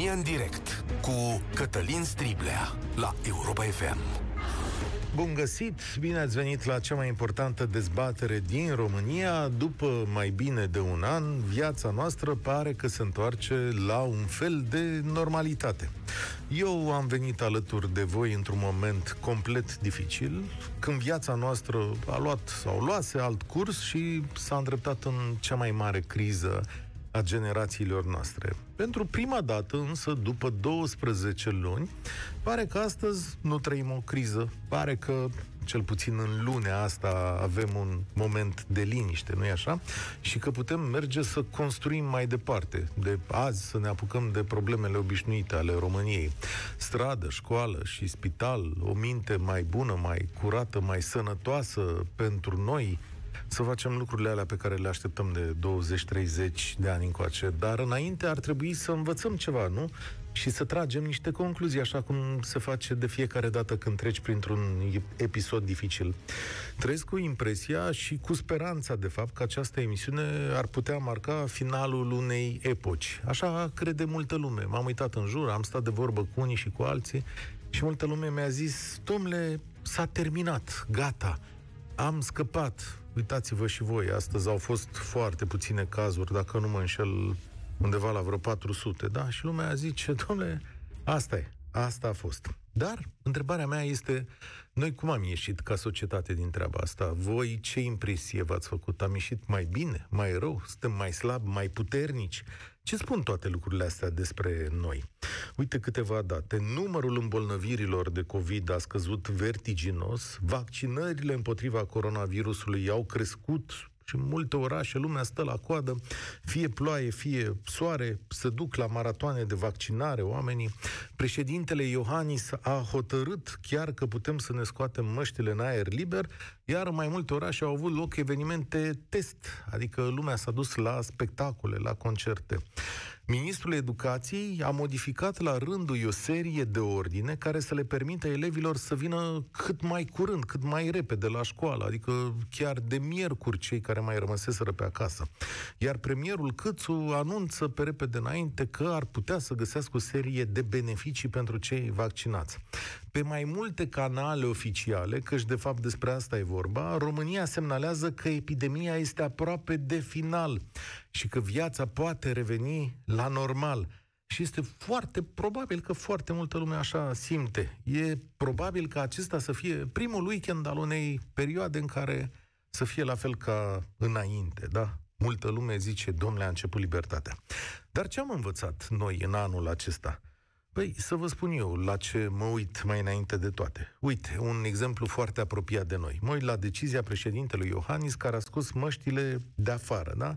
România în direct cu Cătălin Striblea la Europa FM. Bun găsit! Bine ați venit la cea mai importantă dezbatere din România. După mai bine de un an, viața noastră pare că se întoarce la un fel de normalitate. Eu am venit alături de voi într-un moment complet dificil, când viața noastră a luat sau luase alt curs și s-a îndreptat în cea mai mare criză a generațiilor noastre. Pentru prima dată, însă, după 12 luni, pare că astăzi nu trăim o criză. Pare că, cel puțin în lunea asta, avem un moment de liniște, nu-i așa? Și că putem merge să construim mai departe. De azi să ne apucăm de problemele obișnuite ale României. Stradă, școală și spital, o minte mai bună, mai curată, mai sănătoasă pentru noi, să facem lucrurile alea pe care le așteptăm de 20-30 de ani încoace. Dar înainte ar trebui să învățăm ceva, nu? Și să tragem niște concluzii, așa cum se face de fiecare dată când treci printr-un episod dificil. Trăiesc cu impresia și cu speranța, de fapt, că această emisiune ar putea marca finalul unei epoci. Așa crede multă lume. M-am uitat în jur, am stat de vorbă cu unii și cu alții și multă lume mi-a zis, domnule, s-a terminat, gata, am scăpat, uitați-vă și voi, astăzi au fost foarte puține cazuri, dacă nu mă înșel, undeva la vreo 400, da? Și lumea zice, domnule, asta e, asta a fost. Dar întrebarea mea este, noi cum am ieșit ca societate din treaba asta? Voi ce impresie v-ați făcut? Am ieșit mai bine, mai rău? Suntem mai slabi, mai puternici? Ce spun toate lucrurile astea despre noi? Uite câteva date. Numărul îmbolnăvirilor de COVID a scăzut vertiginos, vaccinările împotriva coronavirusului au crescut și în multe orașe lumea stă la coadă, fie ploaie, fie soare, se duc la maratoane de vaccinare oamenii. Președintele Iohannis a hotărât chiar că putem să ne scoatem măștile în aer liber, iar în mai multe orașe au avut loc evenimente test, adică lumea s-a dus la spectacole, la concerte. Ministrul Educației a modificat la rândul o serie de ordine care să le permită elevilor să vină cât mai curând, cât mai repede la școală, adică chiar de miercuri cei care mai rămăseseră pe acasă. Iar premierul Câțu anunță pe repede înainte că ar putea să găsească o serie de beneficii pentru cei vaccinați. Pe mai multe canale oficiale, căci de fapt despre asta e vorba, România semnalează că epidemia este aproape de final și că viața poate reveni la normal. Și este foarte probabil că foarte multă lume așa simte. E probabil că acesta să fie primul weekend al unei perioade în care să fie la fel ca înainte, da? Multă lume zice, domnule, a început libertatea. Dar ce am învățat noi în anul acesta? Păi, să vă spun eu la ce mă uit mai înainte de toate. Uite, un exemplu foarte apropiat de noi. Mă uit la decizia președintelui Iohannis care a scos măștile de afară, da?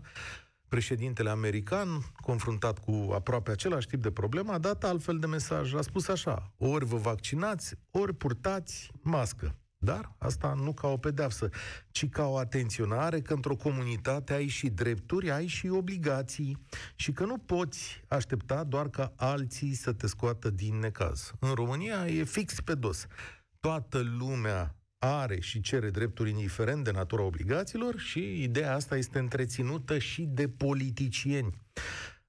Președintele american, confruntat cu aproape același tip de problemă, a dat altfel de mesaj. A spus așa, ori vă vaccinați, ori purtați mască. Dar asta nu ca o pedeapsă, ci ca o atenționare că într-o comunitate ai și drepturi, ai și obligații și că nu poți aștepta doar ca alții să te scoată din necaz. În România e fix pe dos. Toată lumea are și cere drepturi indiferent de natura obligațiilor și ideea asta este întreținută și de politicieni.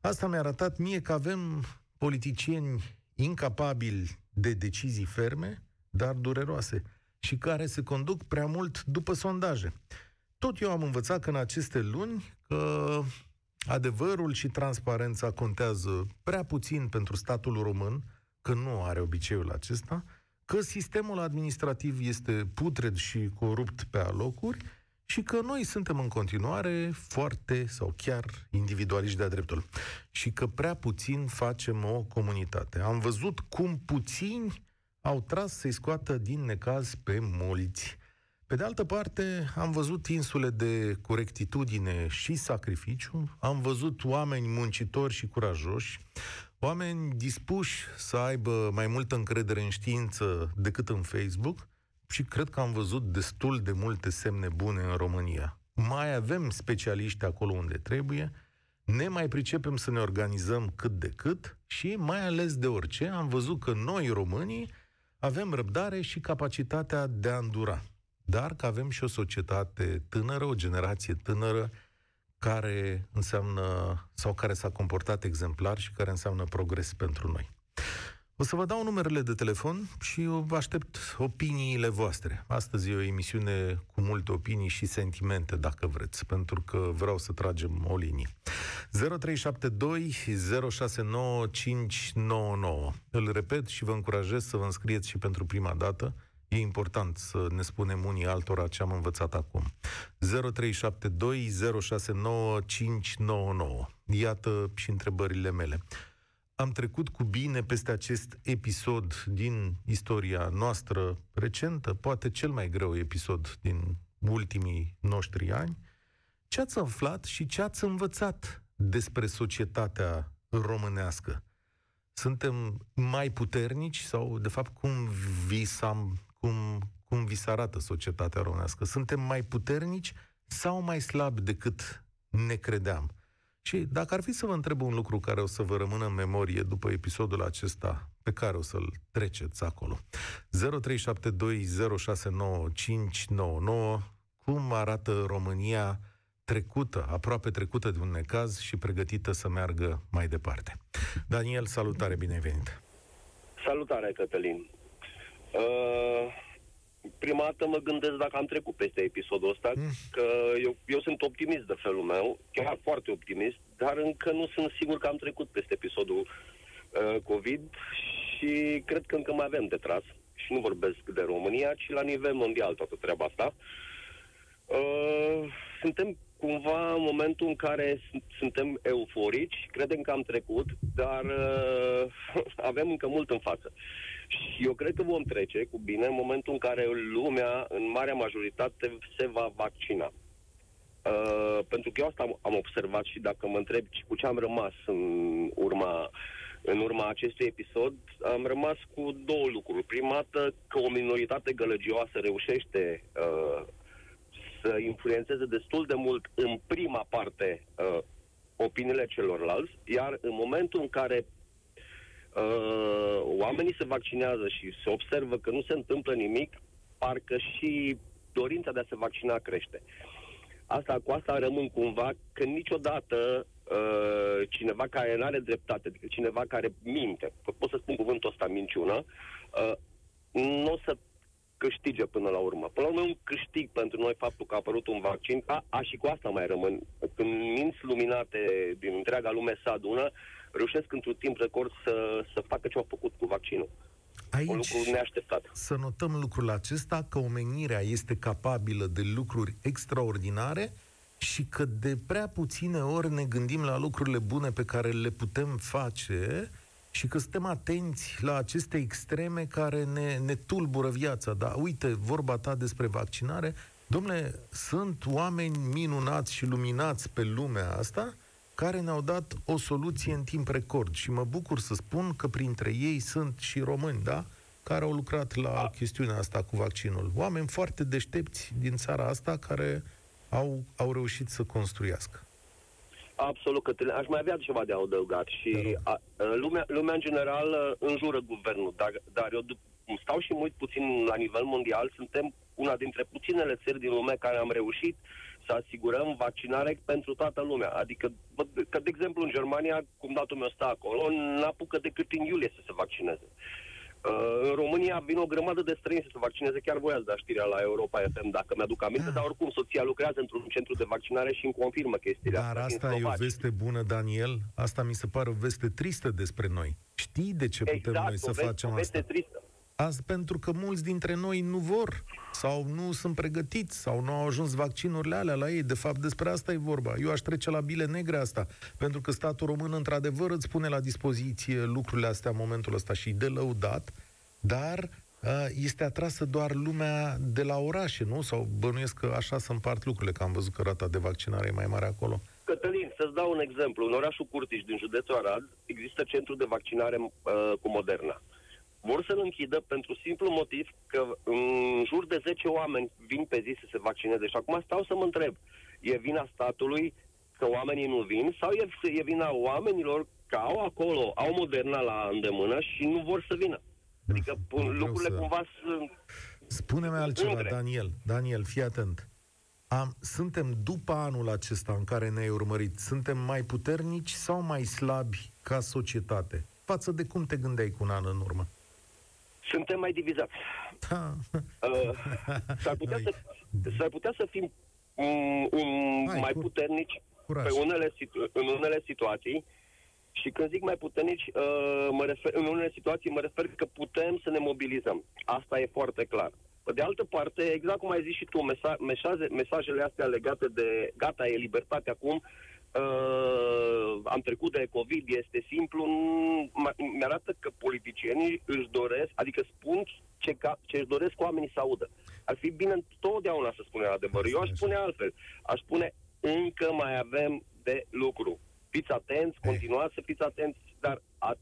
Asta mi-a arătat mie că avem politicieni incapabili de decizii ferme, dar dureroase și care se conduc prea mult după sondaje. Tot eu am învățat că în aceste luni că adevărul și transparența contează prea puțin pentru statul român, că nu are obiceiul acesta, că sistemul administrativ este putred și corupt pe alocuri și că noi suntem în continuare foarte sau chiar individualiști de-a dreptul și că prea puțin facem o comunitate. Am văzut cum puțini au tras să-i scoată din necaz pe mulți. Pe de altă parte, am văzut insule de corectitudine și sacrificiu, am văzut oameni muncitori și curajoși, oameni dispuși să aibă mai multă încredere în știință decât în Facebook și cred că am văzut destul de multe semne bune în România. Mai avem specialiști acolo unde trebuie, ne mai pricepem să ne organizăm cât de cât și, mai ales de orice, am văzut că noi, românii, avem răbdare și capacitatea de a îndura. Dar că avem și o societate tânără, o generație tânără, care înseamnă sau care s-a comportat exemplar și care înseamnă progres pentru noi. O să vă dau numerele de telefon și vă aștept opiniile voastre. Astăzi e o emisiune cu multe opinii și sentimente, dacă vreți, pentru că vreau să tragem o linie. 0372 069 599. Îl repet și vă încurajez să vă înscrieți și pentru prima dată. E important să ne spunem unii altora ce am învățat acum. 0372 069 599. Iată și întrebările mele am trecut cu bine peste acest episod din istoria noastră recentă, poate cel mai greu episod din ultimii noștri ani. Ce ați aflat și ce ați învățat despre societatea românească? Suntem mai puternici sau, de fapt, cum visam, cum, cum vi se arată societatea românească? Suntem mai puternici sau mai slabi decât ne credeam? Și dacă ar fi să vă întreb un lucru care o să vă rămână în memorie după episodul acesta, pe care o să-l treceți acolo. 0372069599 Cum arată România trecută, aproape trecută de un necaz și pregătită să meargă mai departe. Daniel, salutare, bine ai venit! Salutare, Cătălin! Uh, prima dată mă gândesc dacă am trecut peste episodul ăsta, mm. că eu, eu sunt optimist de felul meu, chiar foarte optimist, dar încă nu sunt sigur că am trecut peste episodul uh, COVID și cred că încă mai avem de tras. Și nu vorbesc de România, ci la nivel mondial toată treaba asta. Uh, suntem cumva în momentul în care suntem euforici, credem că am trecut, dar uh, avem încă mult în față. Și eu cred că vom trece cu bine în momentul în care lumea, în marea majoritate, se va vaccina. Uh, pentru că eu asta am, am observat și dacă mă întreb cu ce am rămas în urma, în urma acestui episod, am rămas cu două lucruri. Prima dată că o minoritate gălăgioasă reușește uh, să influențeze destul de mult în prima parte uh, opiniile celorlalți, iar în momentul în care uh, oamenii se vaccinează și se observă că nu se întâmplă nimic, parcă și dorința de a se vaccina crește. Asta cu asta rămân cumva că niciodată uh, cineva care nu are dreptate, adică cineva care minte, pot să spun cuvântul ăsta minciună, uh, nu o să câștige până la urmă. Până la urmă un câștig pentru noi faptul că a apărut un vaccin, a, a și cu asta mai rămân. Când minți luminate din întreaga lume se adună, reușesc într-un timp record să, să facă ce au făcut cu vaccinul. Aici un lucru neașteptat. să notăm lucrul acesta, că omenirea este capabilă de lucruri extraordinare și că de prea puține ori ne gândim la lucrurile bune pe care le putem face și că suntem atenți la aceste extreme care ne, ne tulbură viața. Dar uite, vorba ta despre vaccinare, domnule, sunt oameni minunați și luminați pe lumea asta care ne-au dat o soluție în timp record și mă bucur să spun că printre ei sunt și români, da? care au lucrat la A. chestiunea asta cu vaccinul. Oameni foarte deștepți din țara asta care au, au reușit să construiască. Absolut, că aș mai avea ceva de adăugat și a, lumea, lumea în general înjură guvernul, dar, dar eu stau și mult puțin la nivel mondial, suntem una dintre puținele țări din lume care am reușit să asigurăm vaccinare pentru toată lumea. Adică, că de exemplu în Germania, cum datul meu stă acolo, n-apucă decât în iulie să se vaccineze. Uh, în România vin o grămadă de străini să se vaccineze, chiar voi ați dat știrea la Europa FM, dacă mi-aduc aminte, ah. dar oricum soția lucrează într-un centru de vaccinare și îmi confirmă chestiile Dar asta e o veste bună, Daniel? Asta mi se pare o veste tristă despre noi. Știi de ce putem exact, noi să veste, facem o veste asta? tristă. Azi pentru că mulți dintre noi nu vor sau nu sunt pregătiți sau nu au ajuns vaccinurile alea la ei. De fapt, despre asta e vorba. Eu aș trece la bile negre asta, pentru că statul român, într-adevăr, îți pune la dispoziție lucrurile astea în momentul ăsta și de lăudat, dar este atrasă doar lumea de la orașe, nu? Sau bănuiesc că așa să împart lucrurile, că am văzut că rata de vaccinare e mai mare acolo. Cătălin, să-ți dau un exemplu. În orașul Curtiș, din județul Arad, există centru de vaccinare uh, cu Moderna. Vor să-l închidă pentru simplu motiv că în jur de 10 oameni vin pe zi să se vaccineze. Și acum stau să mă întreb, e vina statului că oamenii nu vin sau e, e vina oamenilor că au acolo, au Moderna la îndemână și nu vor să vină? Adică lucrurile să... cumva sunt... Spune-mi altceva, Daniel. Daniel, fii atent. Am, suntem după anul acesta în care ne-ai urmărit, suntem mai puternici sau mai slabi ca societate? Față de cum te gândeai cu un an în urmă? Suntem mai divizați. Da. Uh, s-ar, putea să, s-ar putea să fim um, um, Hai, mai cu- puternici Curaj. pe unele, situ- în unele situații și când zic mai puternici, uh, mă refer, în unele situații mă refer că putem să ne mobilizăm. Asta e foarte clar. Pe de altă parte, exact cum ai zis și tu, mesa- mesaje, mesajele astea legate de gata, e libertate acum, uh, am trecut de COVID, este simplu, mm, mă- mi-arată că politicienii își doresc, adică spun ce, ca, ce își doresc oamenii să audă. Ar fi bine întotdeauna să spunem adevărul. Eu aș spune altfel. Aș spune încă mai avem de lucru. Fiți atenți, continuați să fiți atenți, dar a,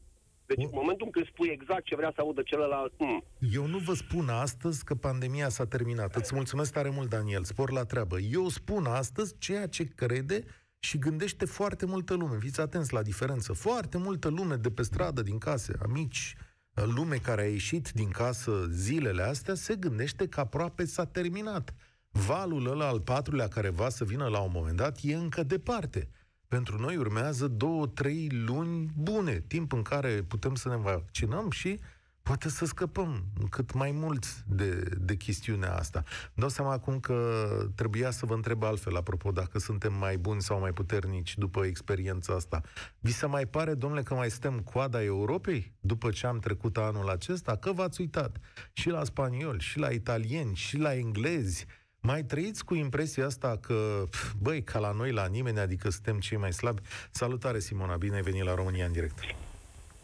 deci în momentul în când spui exact ce vrea să audă celălalt, mm, Eu nu vă spun astăzi că pandemia s-a terminat. Îți mulțumesc tare mult, Daniel. Spor la treabă. Eu spun astăzi ceea ce crede și gândește foarte multă lume. Fiți atenți la diferență. Foarte multă lume de pe stradă, din case, amici, lume care a ieșit din casă zilele astea, se gândește că aproape s-a terminat. Valul ăla al patrulea care va să vină la un moment dat e încă departe. Pentru noi urmează două, trei luni bune, timp în care putem să ne vaccinăm și poate să scăpăm cât mai mulți de, de chestiunea asta. Îmi dau seama acum că trebuia să vă întreb altfel, apropo, dacă suntem mai buni sau mai puternici după experiența asta. Vi se mai pare, domnule, că mai suntem coada Europei după ce am trecut anul acesta? Că v-ați uitat și la spanioli, și la italieni, și la englezi, mai trăiți cu impresia asta că, pf, băi, ca la noi, la nimeni, adică suntem cei mai slabi? Salutare, Simona, bine ai venit la România în direct.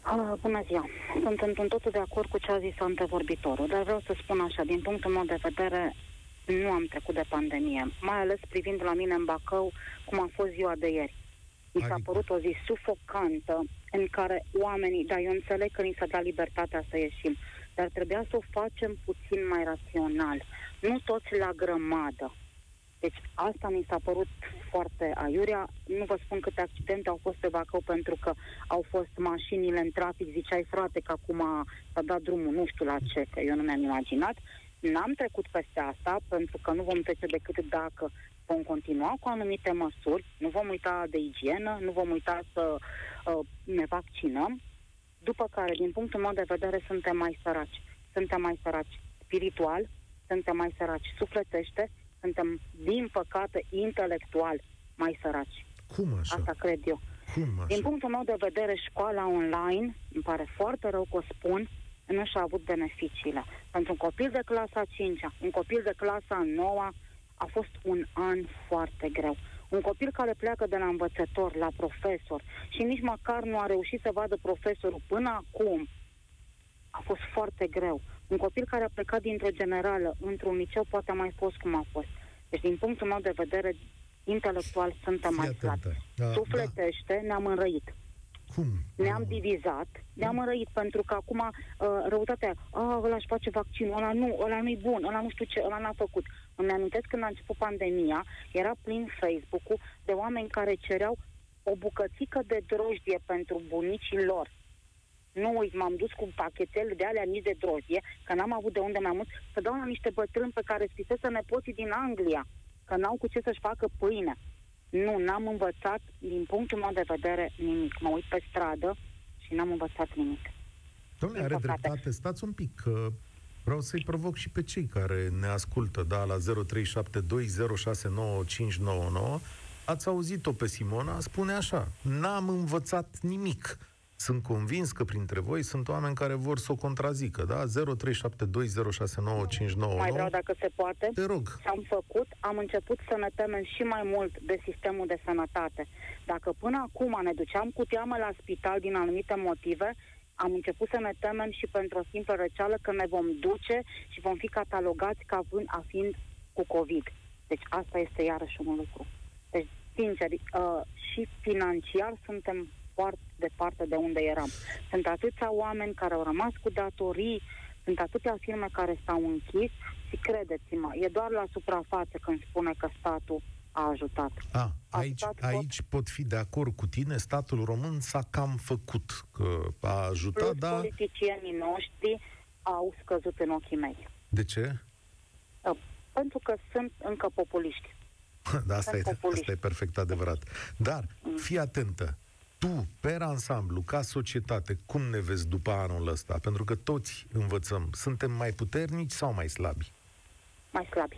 Ah, bună ziua. Sunt într totul de acord cu ce a zis antevorbitorul, dar vreau să spun așa, din punctul meu de vedere, nu am trecut de pandemie, mai ales privind la mine în Bacău, cum a fost ziua de ieri. Mi s-a Adică? părut o zi sufocantă în care oamenii, dar eu înțeleg că ni s-a dat libertatea să ieșim, dar trebuia să o facem puțin mai rațional, nu toți la grămadă. Deci asta mi s-a părut foarte aiurea. Nu vă spun câte accidente au fost pe Bacău pentru că au fost mașinile în trafic, ziceai frate că acum s-a dat drumul nu știu la ce, că eu nu mi-am imaginat. N-am trecut peste asta pentru că nu vom trece decât dacă vom continua cu anumite măsuri, nu vom uita de igienă, nu vom uita să uh, ne vaccinăm, după care, din punctul meu de vedere, suntem mai săraci. Suntem mai săraci spiritual, suntem mai săraci sufletește, suntem, din păcate, intelectual mai săraci. Cum așa? Asta cred eu. Cum așa? Din punctul meu de vedere, școala online, îmi pare foarte rău că o spun, nu și-a avut beneficiile. Pentru un copil de clasa 5 un copil de clasa 9 a fost un an foarte greu. Un copil care pleacă de la învățător la profesor și nici măcar nu a reușit să vadă profesorul până acum, a fost foarte greu. Un copil care a plecat dintr-o generală într-un liceu poate a mai fost cum a fost. Deci, din punctul meu de vedere, intelectual suntem Fii mai slabi. atentă. Da, Sufletește, ne-am înrăit. Cum? Ne-am divizat, ne-am înrăit pentru că acum uh, răutatea, a, ăla își face vaccin, ăla nu, ăla nu-i bun, ăla nu știu ce, ăla n-a făcut. Îmi amintesc când a început pandemia, era plin Facebook-ul de oameni care cereau o bucățică de drojdie pentru bunicii lor. Nu uit, m-am dus cu pachetele de alea mici de drojdie, că n-am avut de unde mai mult, să dau la niște bătrâni pe care scrisese nepoții din Anglia, că n-au cu ce să-și facă pâine. Nu, n-am învățat, din punctul meu de vedere, nimic. Mă uit pe stradă și n-am învățat nimic. Domnule, Din are păcate. dreptate. Stați un pic, că vreau să-i provoc și pe cei care ne ascultă, da, la 0372069599. Ați auzit-o pe Simona, spune așa, n-am învățat nimic. Sunt convins că printre voi sunt oameni care vor să o contrazică, da? 0372069599. Mai vreau dacă se poate. Te rog. Ce am făcut, am început să ne temem și mai mult de sistemul de sănătate. Dacă până acum ne duceam cu teamă la spital din anumite motive, am început să ne temem și pentru o simplă răceală că ne vom duce și vom fi catalogați ca vând a fiind cu COVID. Deci asta este iarăși un lucru. Deci, sincer, uh, și financiar suntem foarte departe de unde eram. Sunt atâția oameni care au rămas cu datorii, sunt atâtea firme care s-au închis și credeți-mă, e doar la suprafață când spune că statul a ajutat. A, aici, Ajutat aici pot fi de acord cu tine, statul român s-a cam făcut, că a ajutat, Plus, dar politicienii noștri au scăzut în ochii mei. de ce? Uh, Pentru că sunt încă populiști. Da, asta, e, asta e perfect adevărat. Dar, mm. fii atentă, tu, per ansamblu, ca societate, cum ne vezi după anul ăsta? Pentru că toți învățăm, suntem mai puternici sau mai slabi? Mai slabi.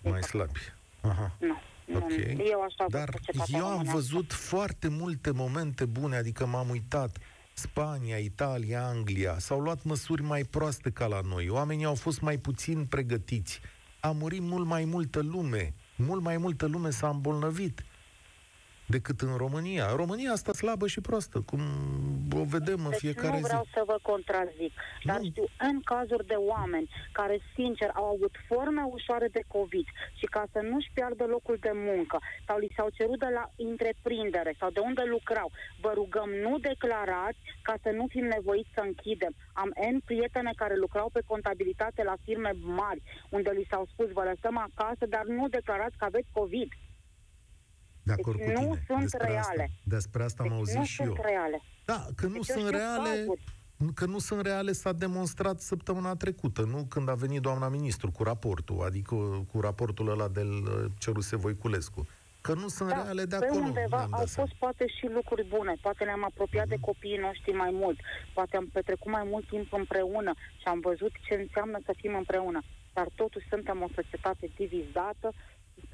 Mai slabi. Aha. Nu. Okay. Eu așa Dar eu am văzut foarte multe momente bune, adică m-am uitat. Spania, Italia, Anglia s-au luat măsuri mai proaste ca la noi. Oamenii au fost mai puțin pregătiți. A murit mult mai multă lume. Mult mai multă lume s-a îmbolnăvit decât în România. România asta slabă și proastă, cum o vedem deci în fiecare zi. nu vreau zi. să vă contrazic, nu. dar știu în cazuri de oameni care, sincer, au avut forme ușoare de COVID și ca să nu-și piardă locul de muncă sau li s-au cerut de la întreprindere sau de unde lucrau, vă rugăm, nu declarați ca să nu fim nevoiți să închidem. Am N prietene care lucrau pe contabilitate la firme mari, unde li s-au spus, vă lăsăm acasă, dar nu declarați că aveți COVID. De acord deci cu nu tine. sunt Despre reale. Asta, despre asta deci am auzit nu și sunt eu. reale. Da, că nu deci sunt reale... Cazuri. Că nu sunt reale s-a demonstrat săptămâna trecută, nu când a venit doamna ministru cu raportul, adică cu raportul ăla de ceruse Voiculescu. Că nu sunt da, reale de pe acolo. undeva au fost poate și lucruri bune. Poate ne-am apropiat mm-hmm. de mhm. copiii noștri mai mult. Poate am petrecut mai mult timp împreună și am văzut ce înseamnă să fim împreună. Dar totuși suntem o societate divizată,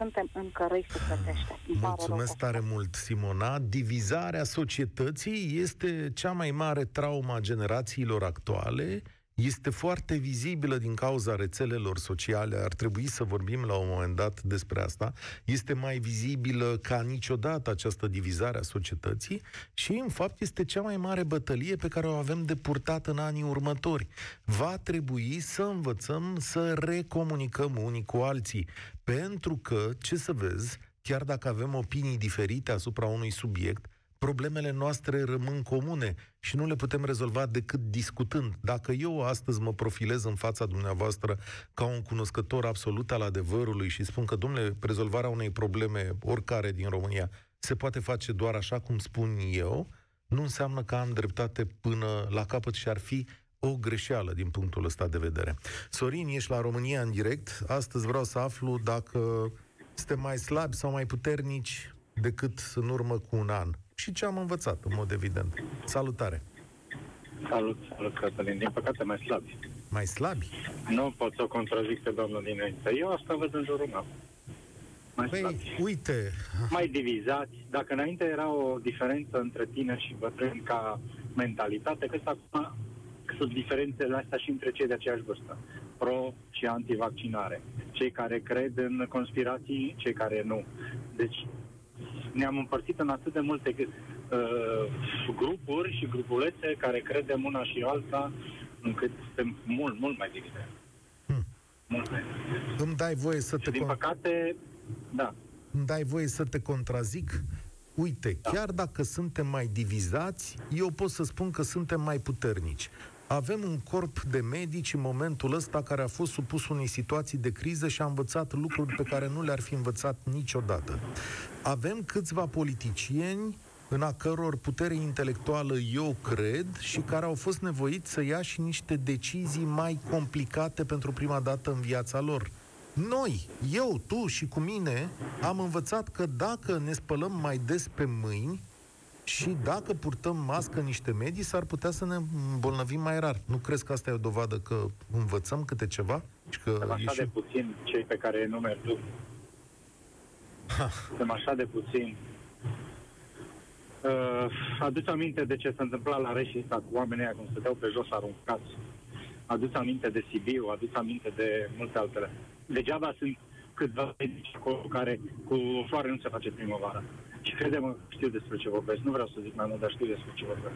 suntem încă răi sufletește. Mulțumesc tare mult, Simona. Divizarea societății este cea mai mare trauma a generațiilor actuale este foarte vizibilă din cauza rețelelor sociale, ar trebui să vorbim la un moment dat despre asta, este mai vizibilă ca niciodată această divizare a societății și, în fapt, este cea mai mare bătălie pe care o avem de purtat în anii următori. Va trebui să învățăm să recomunicăm unii cu alții, pentru că, ce să vezi, chiar dacă avem opinii diferite asupra unui subiect, problemele noastre rămân comune și nu le putem rezolva decât discutând. Dacă eu astăzi mă profilez în fața dumneavoastră ca un cunoscător absolut al adevărului și spun că, domnule, rezolvarea unei probleme, oricare din România, se poate face doar așa cum spun eu, nu înseamnă că am dreptate până la capăt și ar fi o greșeală din punctul ăsta de vedere. Sorin, ești la România în direct. Astăzi vreau să aflu dacă suntem mai slabi sau mai puternici decât în urmă cu un an și ce am învățat, în mod evident. Salutare! Salut, salut, Cătălin. Din păcate, mai slabi. Mai slabi? Nu pot să o contrazic pe doamna dinainte. Eu asta văd în jurul meu. Mai păi, slabi. uite... Mai divizați. Dacă înainte era o diferență între tine și bătrâni ca mentalitate, că acum sunt diferențele astea și între cei de aceeași vârstă. Pro și antivaccinare. Cei care cred în conspirații, cei care nu. Deci ne-am împărțit în atât de multe uh, grupuri și grupulețe care credem una și alta, încât suntem mult, mult mai divizați. Hmm. Mult mai Îmi dai voie să te... Din păcate, da. Îmi dai voie să te contrazic? Uite, da. chiar dacă suntem mai divizați, eu pot să spun că suntem mai puternici. Avem un corp de medici în momentul ăsta care a fost supus unei situații de criză și a învățat lucruri pe care nu le-ar fi învățat niciodată. Avem câțiva politicieni în a căror putere intelectuală eu cred și care au fost nevoiți să ia și niște decizii mai complicate pentru prima dată în viața lor. Noi, eu, tu și cu mine, am învățat că dacă ne spălăm mai des pe mâini, și dacă purtăm mască în niște medii, s-ar putea să ne îmbolnăvim mai rar. Nu crezi că asta e o dovadă că învățăm câte ceva? Și că Suntem așa și... de puțin cei pe care nu merg tu. Suntem așa de puțin. Uh, aduți aminte de ce s-a întâmplat la Reșița cu oamenii aia cum stăteau pe jos aruncați. Aduți aminte de Sibiu, aduți aminte de multe altele. Degeaba sunt câțiva medici acolo care cu o floare nu se face primăvara. Și crede-mă, știu despre ce vorbesc. Nu vreau să zic mai mult, dar știu despre ce vorbesc.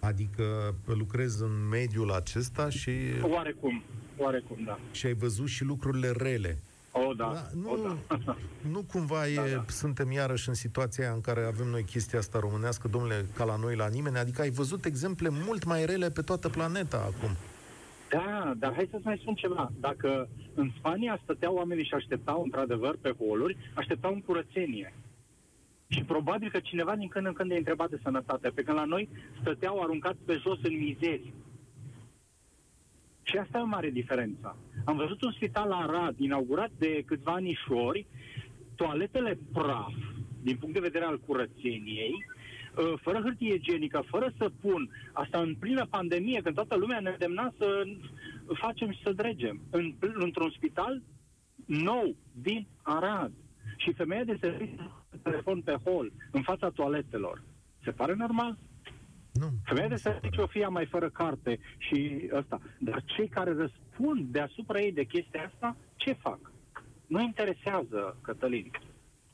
Adică lucrezi în mediul acesta și... Oarecum, oarecum, da. Și ai văzut și lucrurile rele. O, da. da nu, o, da. nu cumva e, da, da. suntem iarăși în situația în care avem noi chestia asta românească, domnule, ca la noi, la nimeni, adică ai văzut exemple mult mai rele pe toată planeta acum. Da, dar hai să-ți mai spun ceva. Dacă în Spania stăteau oamenii și așteptau, într-adevăr, pe holuri, așteptau în curățenie. Și probabil că cineva din când în când e întrebat de sănătate, pe când la noi stăteau aruncați pe jos în mizeri. Și asta e o mare diferență. Am văzut un spital la Arad, inaugurat de câțiva anișori, toaletele praf, din punct de vedere al curățeniei, uh, fără hârtie igienică, fără să pun, asta în plină pandemie, când toată lumea ne îndemna să facem și să dregem. În, într-un spital nou, din Arad. Și femeia de serviciu telefon pe hol, în fața toaletelor. Se pare normal? Nu. Femeia de serviciu o fie mai fără carte și ăsta. Dar cei care răspund deasupra ei de chestia asta, ce fac? Nu interesează, Cătălin.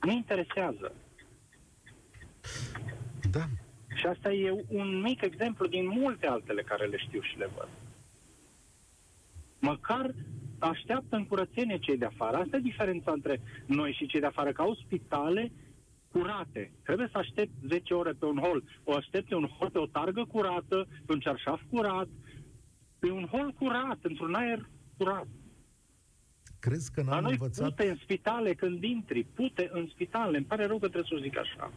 Nu interesează. Da. Și asta e un mic exemplu din multe altele care le știu și le văd. Măcar așteaptă în curățenie cei de afară. Asta e diferența între noi și cei de afară, că au spitale curate. Trebuie să aștept 10 ore pe un hol. O aștept pe un hol pe o targă curată, pe un cearșaf curat, pe un hol curat, într-un aer curat. Crezi că n-am noi învățat... pute în spitale când intri, pute în spitale. Îmi pare rău că trebuie să o zic așa.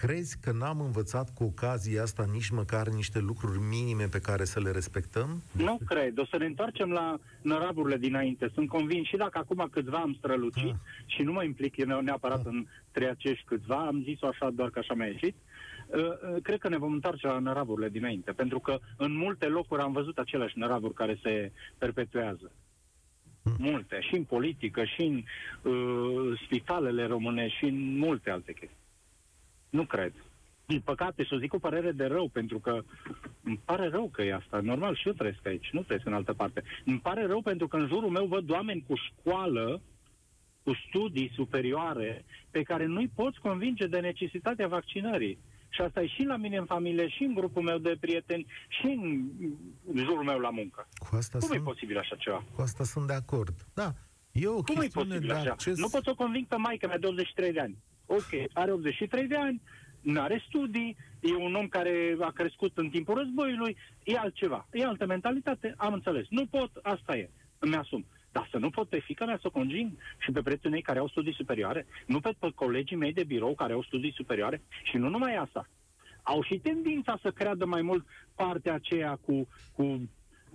Crezi că n-am învățat cu ocazia asta nici măcar niște lucruri minime pe care să le respectăm? Nu cred. O să ne întoarcem la năraburile dinainte. Sunt convins și dacă acum câțiva am strălucit Ah. și nu mă implic neapărat în trei acești câțiva, am zis-o așa doar că așa mi-a ieșit, uh, uh, cred că ne vom întoarce la năraburile dinainte. Pentru că în multe locuri am văzut aceleași năraburi care se perpetuează. Multe. Și în politică, și în uh, spitalele românești, și în multe alte chestii. Nu cred. Din păcate, și o zic cu părere de rău, pentru că îmi pare rău că e asta. Normal, și eu trăiesc aici, nu trăiesc în altă parte. Îmi pare rău pentru că în jurul meu văd oameni cu școală, cu studii superioare, pe care nu-i poți convinge de necesitatea vaccinării. Și asta e și la mine în familie, și în grupul meu de prieteni, și în jurul meu la muncă. Cu asta, Cum e sunt, posibil așa ceva? cu asta sunt de acord. Da, e o Cum e chestiune posibil de așa? acces... Nu pot să o conving pe maica mea de 83 de ani. Ok, are 83 de ani, nu are studii, e un om care a crescut în timpul războiului, e altceva, e altă mentalitate, am înțeles. Nu pot, asta e, îmi asum. Dar să nu pot pe fica mea să o conving și pe prietenii mei care au studii superioare, nu pe, pe colegii mei de birou care au studii superioare și nu numai asta. Au și tendința să creadă mai mult partea aceea cu, cu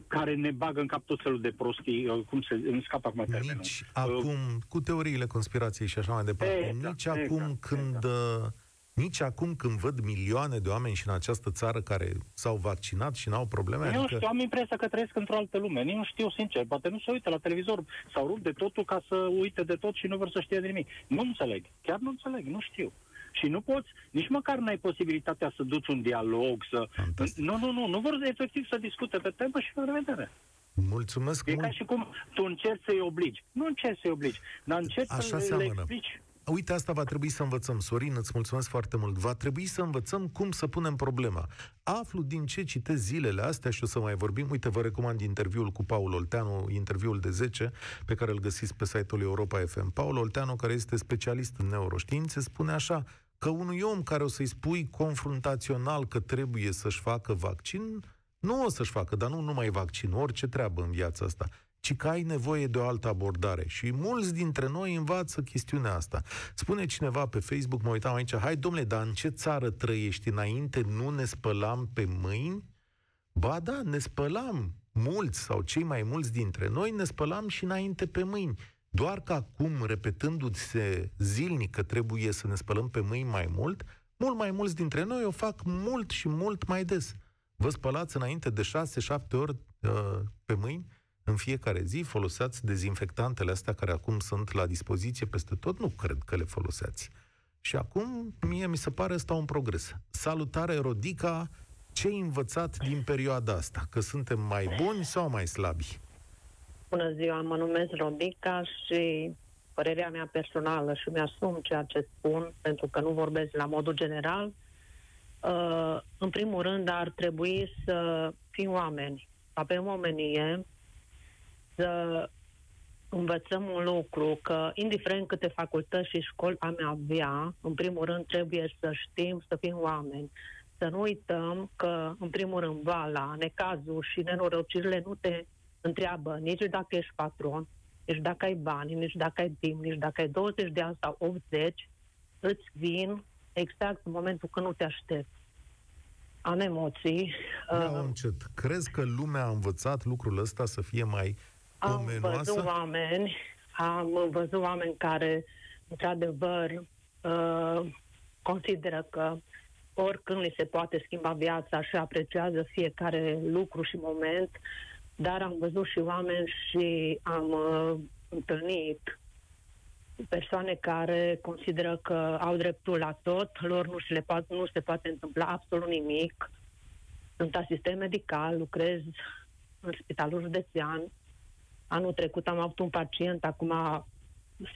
care ne bagă în cap tot felul de prostii, uh, cum se îmi scapă acum termenul. Nici Uh, acum, cu teoriile conspirației și așa mai departe, Exact, nici acum exact, când... exact. uh, Nici acum când văd milioane de oameni și în această țară care s-au vaccinat și n-au probleme, Eu nu adică știu, am impresia că trăiesc într-o altă lume. Nici nu știu, sincer. Poate nu se uită la televizor sau rup de totul ca să uite de tot și nu vor să știe de nimic. Nu înțeleg. Chiar nu înțeleg. Nu știu. Și nu poți, nici măcar n-ai posibilitatea să duci un dialog, să... Fantastic. Nu, nu, nu, nu vor efectiv să discute pe temă și la revedere. mulțumesc E mult. ca și cum tu încerci să-i obligi. Nu încerci să-i obligi, dar încerci Așa să le seamănă. explici. Uite, asta va trebui să învățăm. Sorin, îți mulțumesc foarte mult. Va trebui să învățăm cum să punem problema. Aflu din ce citesc zilele astea și o să mai vorbim. Uite, vă recomand interviul cu Paul Olteanu, interviul de 10, pe care îl găsiți pe site-ul Europa FM. Paul Olteanu, care este specialist în neuroștiințe, spune așa că unui om care o să-i spui confruntațional că trebuie să-și facă vaccin, nu o să-și facă, dar nu numai vaccin, orice treabă în viața asta, ci că ai nevoie de o altă abordare. Și mulți dintre noi învață chestiunea asta. Spune cineva pe Facebook, mă uitam aici, hai domnule, dar în ce țară trăiești? Înainte nu ne spălam pe mâini? Ba da, ne spălam. Mulți sau cei mai mulți dintre noi ne spălam și înainte pe mâini. Doar că acum, repetându-se zilnic că trebuie să ne spălăm pe mâini mai mult, mult mai mulți dintre noi o fac mult și mult mai des. Vă spălați înainte de 6-7 ori uh, pe mâini? în fiecare zi foloseați dezinfectantele astea care acum sunt la dispoziție peste tot? Nu cred că le foloseați. Și acum, mie mi se pare asta un progres. Salutare, Rodica! Ce ai învățat din perioada asta? Că suntem mai buni sau mai slabi? Bună ziua, mă numesc Rodica și părerea mea personală și mi-asum ceea ce spun, pentru că nu vorbesc la modul general. Uh, în primul rând, ar trebui să fim oameni, avem omenie, să învățăm un lucru, că indiferent câte facultăți și școli am avea, în primul rând trebuie să știm să fim oameni. Să nu uităm că, în primul rând, vala, necazul și nenorocirile nu te întreabă nici dacă ești patron, nici dacă ai bani, nici dacă ai timp, nici dacă ai 20 de ani sau 80, îți vin exact în momentul când nu te aștepți. Am emoții. Ia uh, încet. Crezi că lumea a învățat lucrul ăsta să fie mai am omenoasă? văzut oameni, am văzut oameni care, într-adevăr, uh, consideră că oricând li se poate schimba viața și apreciază fiecare lucru și moment, dar am văzut și oameni și am uh, întâlnit persoane care consideră că au dreptul la tot, lor nu se, le poate, nu se poate întâmpla absolut nimic. Sunt asistent medical, lucrez în spitalul județean. Anul trecut am avut un pacient, acum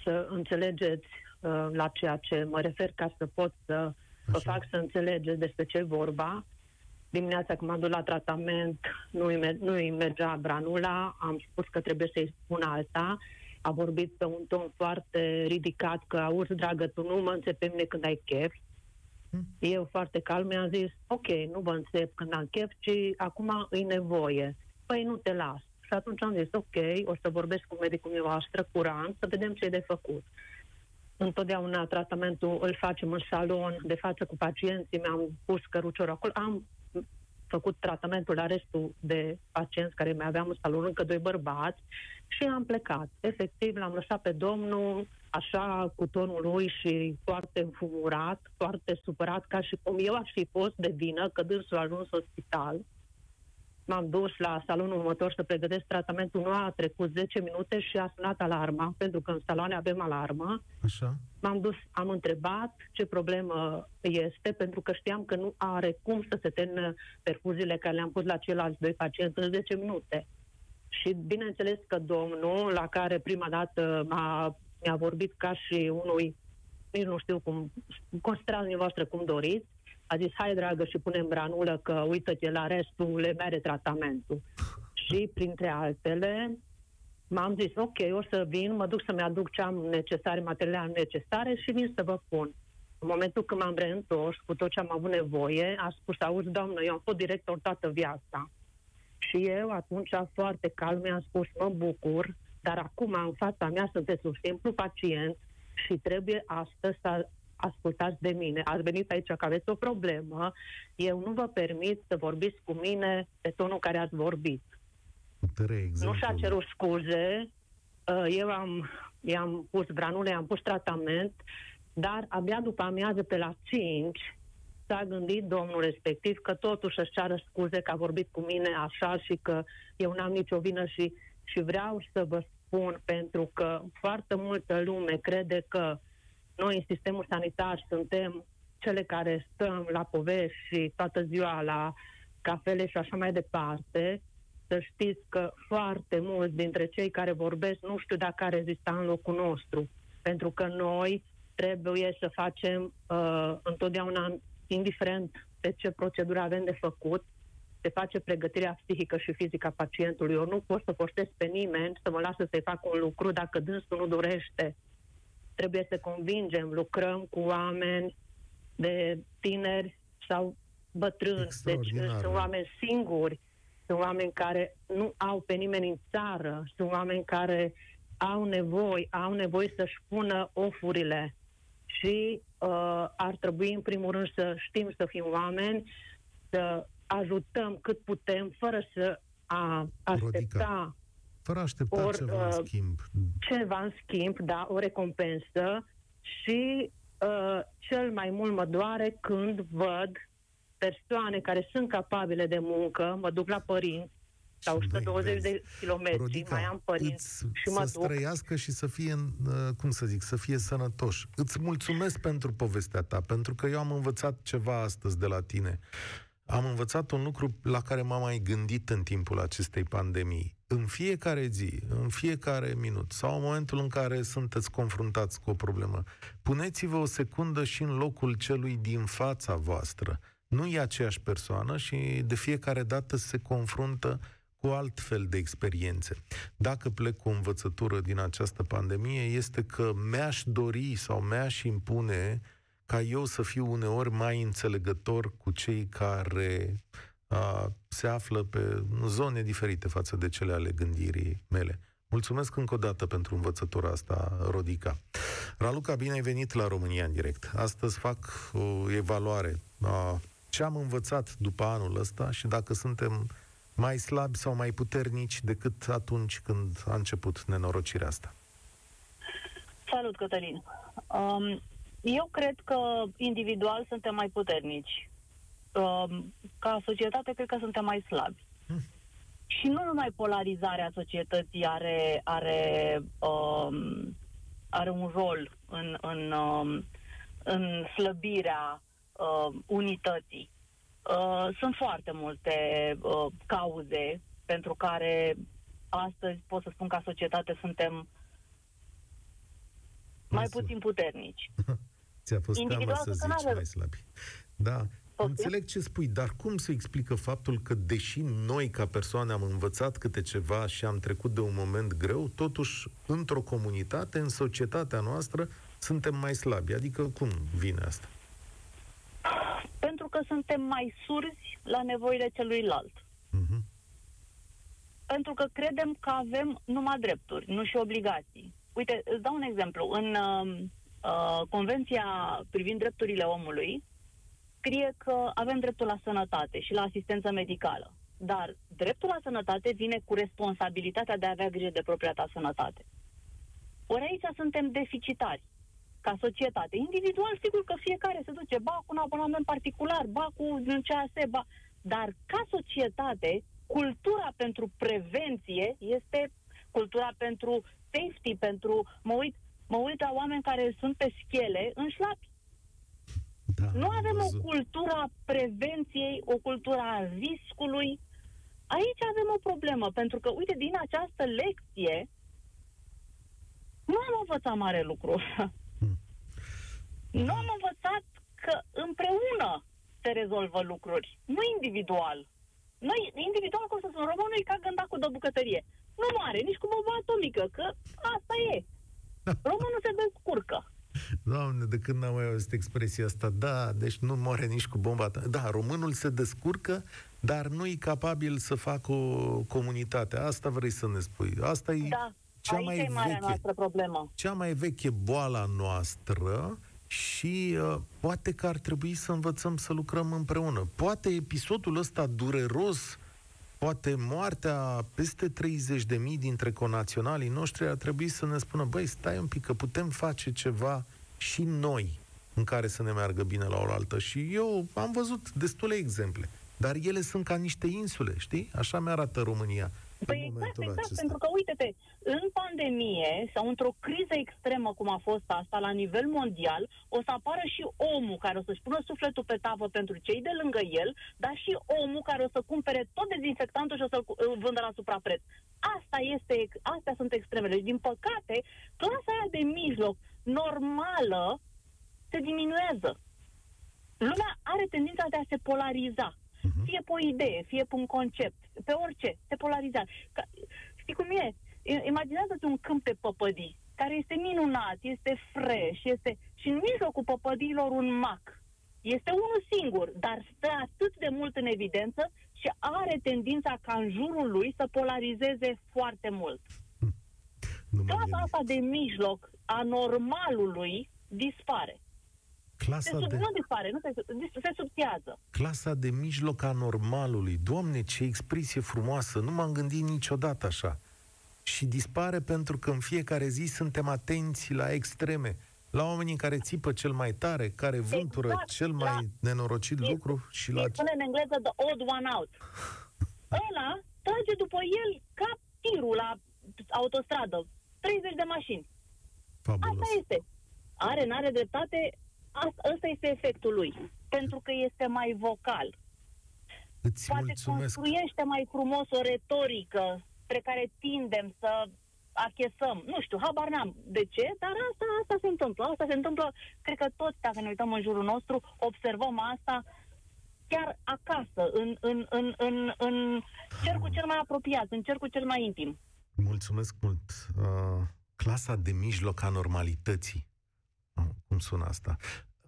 să înțelegeți uh, la ceea ce mă refer ca să pot să vă fac să înțelegeți despre ce vorba. Dimineața când m-am dus la tratament, nu-i, nu-i mergea branula, am spus că trebuie să-i spun alta a vorbit pe un ton foarte ridicat că, auzi, dragă, tu nu mă înțepi pe mine când ai chef. Hmm. Eu foarte calm mi-am zis, ok, nu vă înțep când am chef, ci acum îi nevoie. Păi nu te las. Și atunci am zis, ok, o să vorbesc cu medicul meu astră, curant, să vedem ce e de făcut. Întotdeauna tratamentul îl facem în salon, de față cu pacienții, mi-am pus căruciorul acolo. Am făcut tratamentul la restul de pacienți care mai aveam în salon, încă doi bărbați, și am plecat. Efectiv, l-am lăsat pe domnul așa cu tonul lui și foarte înfumurat, foarte supărat, ca și cum eu aș fi fost de vină că dânsul a ajuns în spital. M-am dus la salonul următor să pregătesc tratamentul, nu a trecut 10 minute și a sunat alarma, pentru că în saloane avem alarmă. Așa. M-am dus, am întrebat ce problemă este, pentru că știam că nu are cum să se termină perfuziile care le-am pus la ceilalți doi pacienți în 10 minute. Și bineînțeles că domnul, la care prima dată m-a, mi-a vorbit ca și unui, nici nu știu cum, considerați dumneavoastră cum doriți, a zis, hai dragă și punem branulă că uită-te la restul, le mere tratamentul. Și printre altele, m-am zis, ok, o să vin, mă duc să-mi aduc ce am necesare, materiale necesare și vin să vă pun. În momentul când m-am reîntors cu tot ce am avut nevoie, a spus, auzi, doamnă, eu am fost director toată viața. Și eu atunci foarte calm mi-am spus, mă bucur, dar acum în fața mea sunteți un simplu pacient și trebuie astăzi să ascultați de mine. Ați venit aici că aveți o problemă, eu nu vă permit să vorbiți cu mine pe tonul care ați vorbit. Nu și-a cerut scuze, uh, eu am, i-am pus granule, am pus tratament, dar abia după amiază pe la 5 s-a gândit domnul respectiv că totuși își ceară scuze că a vorbit cu mine așa și că eu n-am nicio vină și, și vreau să vă spun pentru că foarte multă lume crede că noi în sistemul sanitar suntem cele care stăm la povești și toată ziua la cafele și așa mai departe, să știți că foarte mulți dintre cei care vorbesc nu știu dacă ar rezista în locul nostru, pentru că noi trebuie să facem uh, întotdeauna indiferent de ce procedură avem de făcut, se face pregătirea psihică și fizică a pacientului. Eu nu pot să forțez pe nimeni să mă lasă să-i fac un lucru dacă dânsul nu dorește. Trebuie să convingem, lucrăm cu oameni de tineri sau bătrâni, deci sunt oameni singuri, sunt oameni care nu au pe nimeni în țară, sunt oameni care au nevoie, au nevoie să-și pună ofurile. Și uh, ar trebui, în primul rând, să știm să fim oameni, să ajutăm cât putem, fără să a aștepta Rodica. Fără a aștepta or, ceva uh, în schimb. Ceva în schimb, da, o recompensă și uh, cel mai mult mă doare când văd persoane care sunt capabile de muncă, mă duc la părinți, sau 120 de kilometri, Rodica, mai am părinți și mă să duc. trăiască și să fie, uh, cum să zic, să fie sănătoși. Îți mulțumesc pentru povestea ta, pentru că eu am învățat ceva astăzi de la tine. Am învățat un lucru la care m-am mai gândit în timpul acestei pandemii. În fiecare zi, în fiecare minut sau în momentul în care sunteți confruntați cu o problemă, puneți-vă o secundă și în locul celui din fața voastră. Nu e aceeași persoană și de fiecare dată se confruntă cu alt fel de experiențe. Dacă plec cu o învățătură din această pandemie, este că mi-aș dori sau mi-aș impune ca eu să fiu uneori mai înțelegător cu cei care a, se află pe zone diferite față de cele ale gândirii mele. Mulțumesc încă o dată pentru învățătura asta, Rodica. Raluca, bine ai venit la România în direct. Astăzi fac o evaluare a ce am învățat după anul ăsta și dacă suntem mai slabi sau mai puternici decât atunci când a început nenorocirea asta? Salut, Cătălin. Um, eu cred că individual suntem mai puternici. Um, ca societate, cred că suntem mai slabi. Hmm. Și nu numai polarizarea societății are, are, um, are un rol în, în, um, în slăbirea uh, unității. Uh, sunt foarte multe uh, cauze pentru care astăzi pot să spun ca societate suntem mai puțin puternici. Ți-a fost teamă să zici mai slabi. Da, Okay. Înțeleg ce spui, dar cum se explică faptul că, deși noi, ca persoane, am învățat câte ceva și am trecut de un moment greu, totuși, într-o comunitate, în societatea noastră, suntem mai slabi? Adică, cum vine asta? Pentru că suntem mai surzi la nevoile celuilalt. Uh-huh. Pentru că credem că avem numai drepturi, nu și obligații. Uite, îți dau un exemplu. În uh, uh, Convenția privind drepturile omului, scrie că avem dreptul la sănătate și la asistență medicală. Dar dreptul la sănătate vine cu responsabilitatea de a avea grijă de propria ta sănătate. Ori aici suntem deficitari ca societate. Individual, sigur că fiecare se duce, ba cu un abonament particular, ba cu un CAS, ba... Dar ca societate, cultura pentru prevenție este cultura pentru safety, pentru... Mă uit, mă uit la oameni care sunt pe schele în șlapi da, nu avem văzut. o cultură a prevenției, o cultură a riscului. Aici avem o problemă, pentru că, uite, din această lecție nu am învățat mare lucru. Hmm. Nu am învățat că împreună se rezolvă lucruri, nu individual. Noi, individual, cum să spun, românul e ca gândacul de bucătărie. Nu moare nici cu bomba atomică, că asta e. Românul se descurcă. Doamne, de când n-am mai auzit expresia asta? Da, deci nu moare nici cu bomba. Da, românul se descurcă, dar nu e capabil să facă o comunitate. Asta vrei să ne spui. Asta e da, cea mai e veche, noastră problemă. Cea mai veche boala noastră și uh, poate că ar trebui să învățăm să lucrăm împreună. Poate episodul ăsta dureros poate moartea peste 30.000 dintre conaționalii noștri ar trebui să ne spună, băi, stai un pic, că putem face ceva și noi în care să ne meargă bine la oaltă. Și eu am văzut destule exemple. Dar ele sunt ca niște insule, știi? Așa mi-arată România. Păi exact, exact, acesta. pentru că uite-te, în pandemie sau într-o criză extremă cum a fost asta la nivel mondial, o să apară și omul care o să-și pună sufletul pe tavă pentru cei de lângă el, dar și omul care o să cumpere tot dezinfectantul și o să-l vândă la suprapreț. Asta este, astea sunt extremele. Și din păcate, clasa aia de mijloc, normală, se diminuează. Lumea are tendința de a se polariza. Uh-huh. Fie pe o idee, fie pe un concept, pe orice, se polarizează. Ca, știi cum e? Imaginează-ți un câmp de păpădii, care este minunat, este fresh, este... și în mijlocul păpădiilor un mac. Este unul singur, dar stă atât de mult în evidență și are tendința ca în jurul lui să polarizeze foarte mult. Clasa asta de mijloc a normalului dispare. Clasa se sub, de... Nu dispare, nu se, se subțiază. Clasa de mijloc a normalului. Doamne, ce expresie frumoasă! Nu m-am gândit niciodată așa. Și dispare pentru că în fiecare zi suntem atenți la extreme. La oamenii care țipă cel mai tare, care vântură exact, cel mai la, nenorocit e, lucru și la... Spune în engleză the odd one out. Ăla trage după el ca tirul la autostradă. 30 de mașini. Fabulos. Asta este. Are, n-are dreptate, Asta, ăsta este efectul lui, pentru că este mai vocal. Îți Poate mulțumesc. construiește mai frumos o retorică spre care tindem să achesăm. Nu știu, habar n-am de ce, dar asta, asta se întâmplă. Asta se întâmplă, cred că toți, dacă ne uităm în jurul nostru, observăm asta chiar acasă, în, în, în, în, în cercul cel mai apropiat, în cercul cel mai intim. Mulțumesc mult. Uh, clasa de mijloc a normalității. Uh, cum sună asta?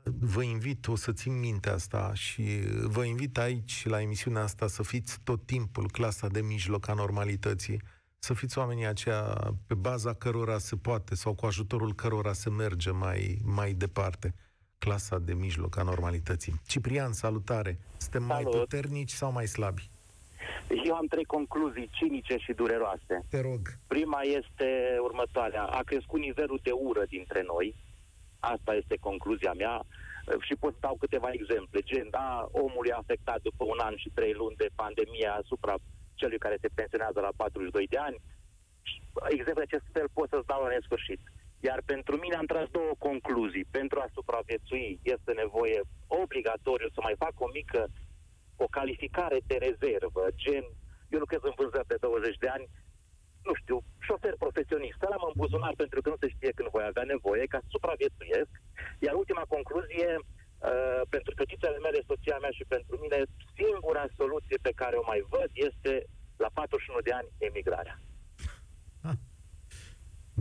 Vă invit, o să țin minte asta și vă invit aici, la emisiunea asta, să fiți tot timpul clasa de mijloc a normalității, să fiți oamenii aceia pe baza cărora se poate sau cu ajutorul cărora se merge mai, mai departe. Clasa de mijloc a normalității. Ciprian, salutare! Suntem Salut. mai puternici sau mai slabi? Eu am trei concluzii cinice și dureroase. Te rog. Prima este următoarea. A crescut nivelul de ură dintre noi. Asta este concluzia mea. Și pot să dau câteva exemple. Gen, da, omul e afectat după un an și trei luni de pandemie asupra celui care se pensionează la 42 de ani. Exemple acest fel pot să-ți dau la nesfârșit. Iar pentru mine am tras două concluzii. Pentru a supraviețui este nevoie obligatoriu să mai fac o mică, o calificare de rezervă, gen, eu lucrez în vânzări de 20 de ani, nu știu, șofer profesionist, l-am în buzunar pentru că nu se știe când voi avea nevoie, ca să supraviețuiesc. Iar ultima concluzie, uh, pentru fetițele mele, soția mea și pentru mine, singura soluție pe care o mai văd este la 41 de ani emigrarea. Ah,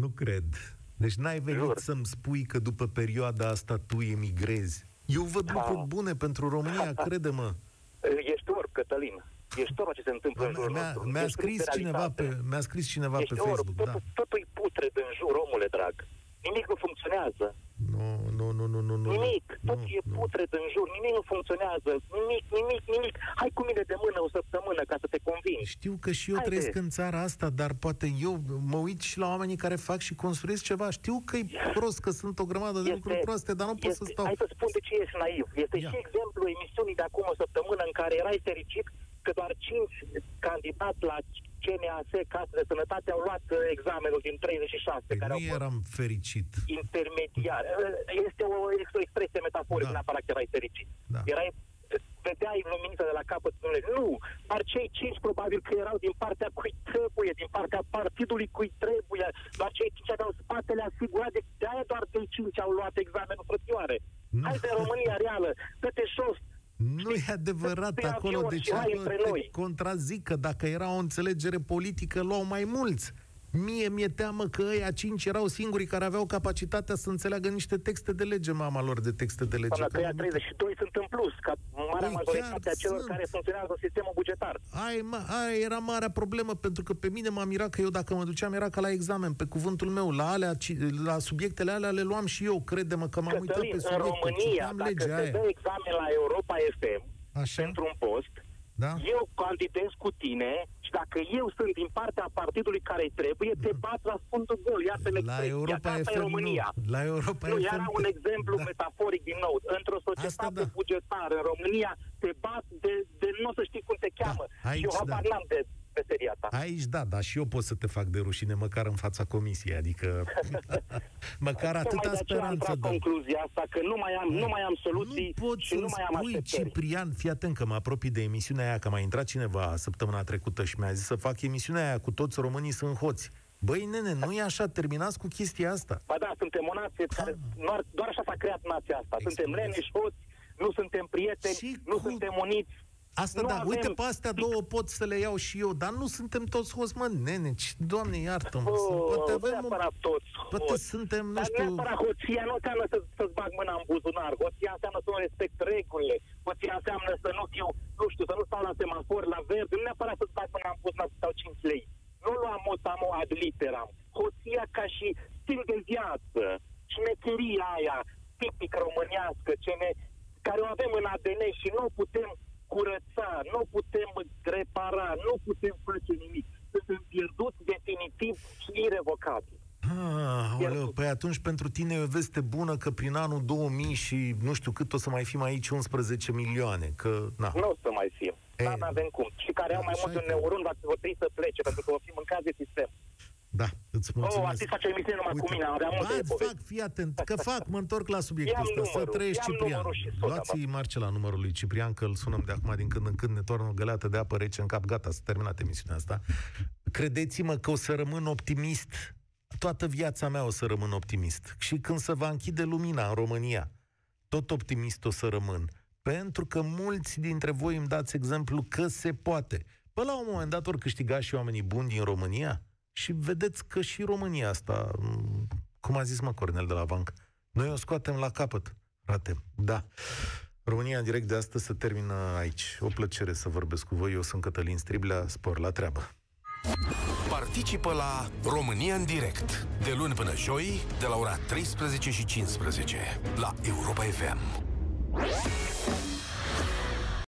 nu cred. Deci n-ai venit Jur. să-mi spui că după perioada asta tu emigrezi. Eu văd da. lucruri bune pentru România, crede-mă. Ești orb, Cătălin. Ești orb ce se întâmplă în jurul mi-a, nostru. Mi-a scris, cineva pe, mi-a scris cineva Ești pe orb, Facebook. Totul, da. totul e putred în jur, omule drag. Nimic nu funcționează. Nu, nu, nu, nu, nu, nu. Nimic. Tot nu, e nu. putred în jur. Nimic nu funcționează. Nimic, nimic, nimic. Hai cu mine de mână o săptămână ca să te convingi. Știu că și eu Haide. trăiesc în țara asta, dar poate eu mă uit și la oamenii care fac și construiesc ceva. Știu că e prost, că sunt o grămadă de Este- lucruri proaste, dar nu pot să Este, stau. hai să spun de ce ești naiv. Este Ia. și exemplu emisiunii de acum o săptămână în care erai fericit că doar 5 candidați la CNAS, Casă de Sănătate, au luat uh, examenul din 36, Păi care nu au fost eram fericit. intermediar. Uh, Este o, este o expresie metaforică, Da. da. neapărat că erai fericit. Da. Erai vedeai luminița de la capăt Dumnezeu. Nu, dar cei cinci probabil că erau din partea cui trebuie, din partea partidului cui trebuie, doar cei cinci aveau spatele asigurat, de de aia doar cei cinci au luat examenul frățioare. Nu. Hai de România reală, dă-te jos, Nu e adevărat pe acolo, avion deci și hai acolo între te noi. contrazic că dacă era o înțelegere politică, luau mai mulți. Mie mi-e teamă că ăia cinci erau singurii care aveau capacitatea să înțeleagă niște texte de lege, mama lor de texte de lege. Până că Că ea nu- 32 sunt în plus, ca marea Păi majoritate chiar a celor sunt. care funcționează în sistemul bugetar. Aia, ma, aia era marea problemă, pentru că pe mine m-a mirat că eu dacă mă duceam era ca la examen, pe cuvântul meu, la, alea, ci- la subiectele alea le luam și eu, crede-mă că m-am uitat Cătălin, pe în subiecte, România, citeam dacă legea se aia. dă examen la Europa FM Așa? pentru un post, Da? eu candidez cu tine și dacă eu sunt din partea partidului care trebuie, te bat la sfântul gol. Iată-mi La expresia. Europa Asta e FM România. nu. La Europa Nu, FM era un exemplu da. metaforic din nou. Într-o societate da. bugetară în România te bat de, de nu o să știi cum te cheamă. Da, aici și eu habar da. n-am de meseria ta. Aici da, dar și eu pot să te fac de rușine, măcar în fața comisiei, adică măcar atâta Tocmai de aceea am speranță tras dă. concluzia asta, că nu mai am, nu mai am soluții Nu pot și nu să mai am spui, așteptări. Ciprian, fii atent că mă apropii de emisiunea aia, că m-a intrat cineva săptămâna trecută și mi-a zis să fac emisiunea aia cu toți românii sunt hoți. Băi, nene, nu e așa, terminați cu chestia asta. Ba da, suntem o nație care, doar, doar așa s-a creat nația asta. Suntem Explicați. leneși, hoți, nu suntem prieteni, Și nu cu- suntem uniți. Asta Nu da, avem- uite, pe astea două pot să le iau și eu, dar nu suntem toți hoți, mă, nene, ci, doamne, iartă-mă, sunt, poate nu avem, un- neapărat toți poate hoți. suntem, nu Dar știu, neapărat hoția nu înseamnă să, să-ți bag mâna în buzunar. Hoția înseamnă să nu respect regulile. Hoția înseamnă să nu fiu, nu știu, să nu stau la semafor, la verde. Nu neapărat să-ți bag mâna în buzunar să stau 5 lei. Nu luam motamo ad literam. Hoția ca și stil de viață. Șmecheria aia tipic românească, ce ne, care o avem în ADN și nu o putem curăța, nu o putem repara, nu putem face nimic. Suntem pierduți definitiv și irrevocabil. Ah, oleu, păi atunci pentru tine e o veste bună că prin anul 2000 și nu știu cât o să mai fim aici 11 milioane, că, na. Nu o să mai fim. E, Dar n-avem cum. Și care au mai așa mult e un că- neuron, va vor trebui să plece, pentru că o fi mâncați de sistem. Da, îți Oh, mulțumesc. ați face emisiune numai cu mine, aveam multe de Ba, povesti. fac, fii atent, că fac, mă întorc la subiectul Ia-mi ăsta, să numărul, trăiești ia-mi Ciprian. numărul și sună-mă. Luați-i Marcela numărul lui Ciprian, că îl sunăm de acum din când în când, ne toarnă o găleată de apă rece în cap, gata, s-a terminat emisiunea asta. Credeți-mă că o să rămân optimist, toată viața mea o să rămân optimist. Și când se va închide lumina în România, tot optimist o să rămân. Pentru că mulți dintre voi îmi dați exemplu că se poate. Păi la un moment dat ori câștiga și oamenii buni din România și vedeți că și România asta, m, cum a zis mă Cornel de la Banc, noi o scoatem la capăt, frate. Da. România în direct de astăzi se termină aici. O plăcere să vorbesc cu voi. Eu sunt Cătălin Striblea. Spor la treabă. Participă la România în direct de luni până joi de la ora 13 și 15 la Europa FM.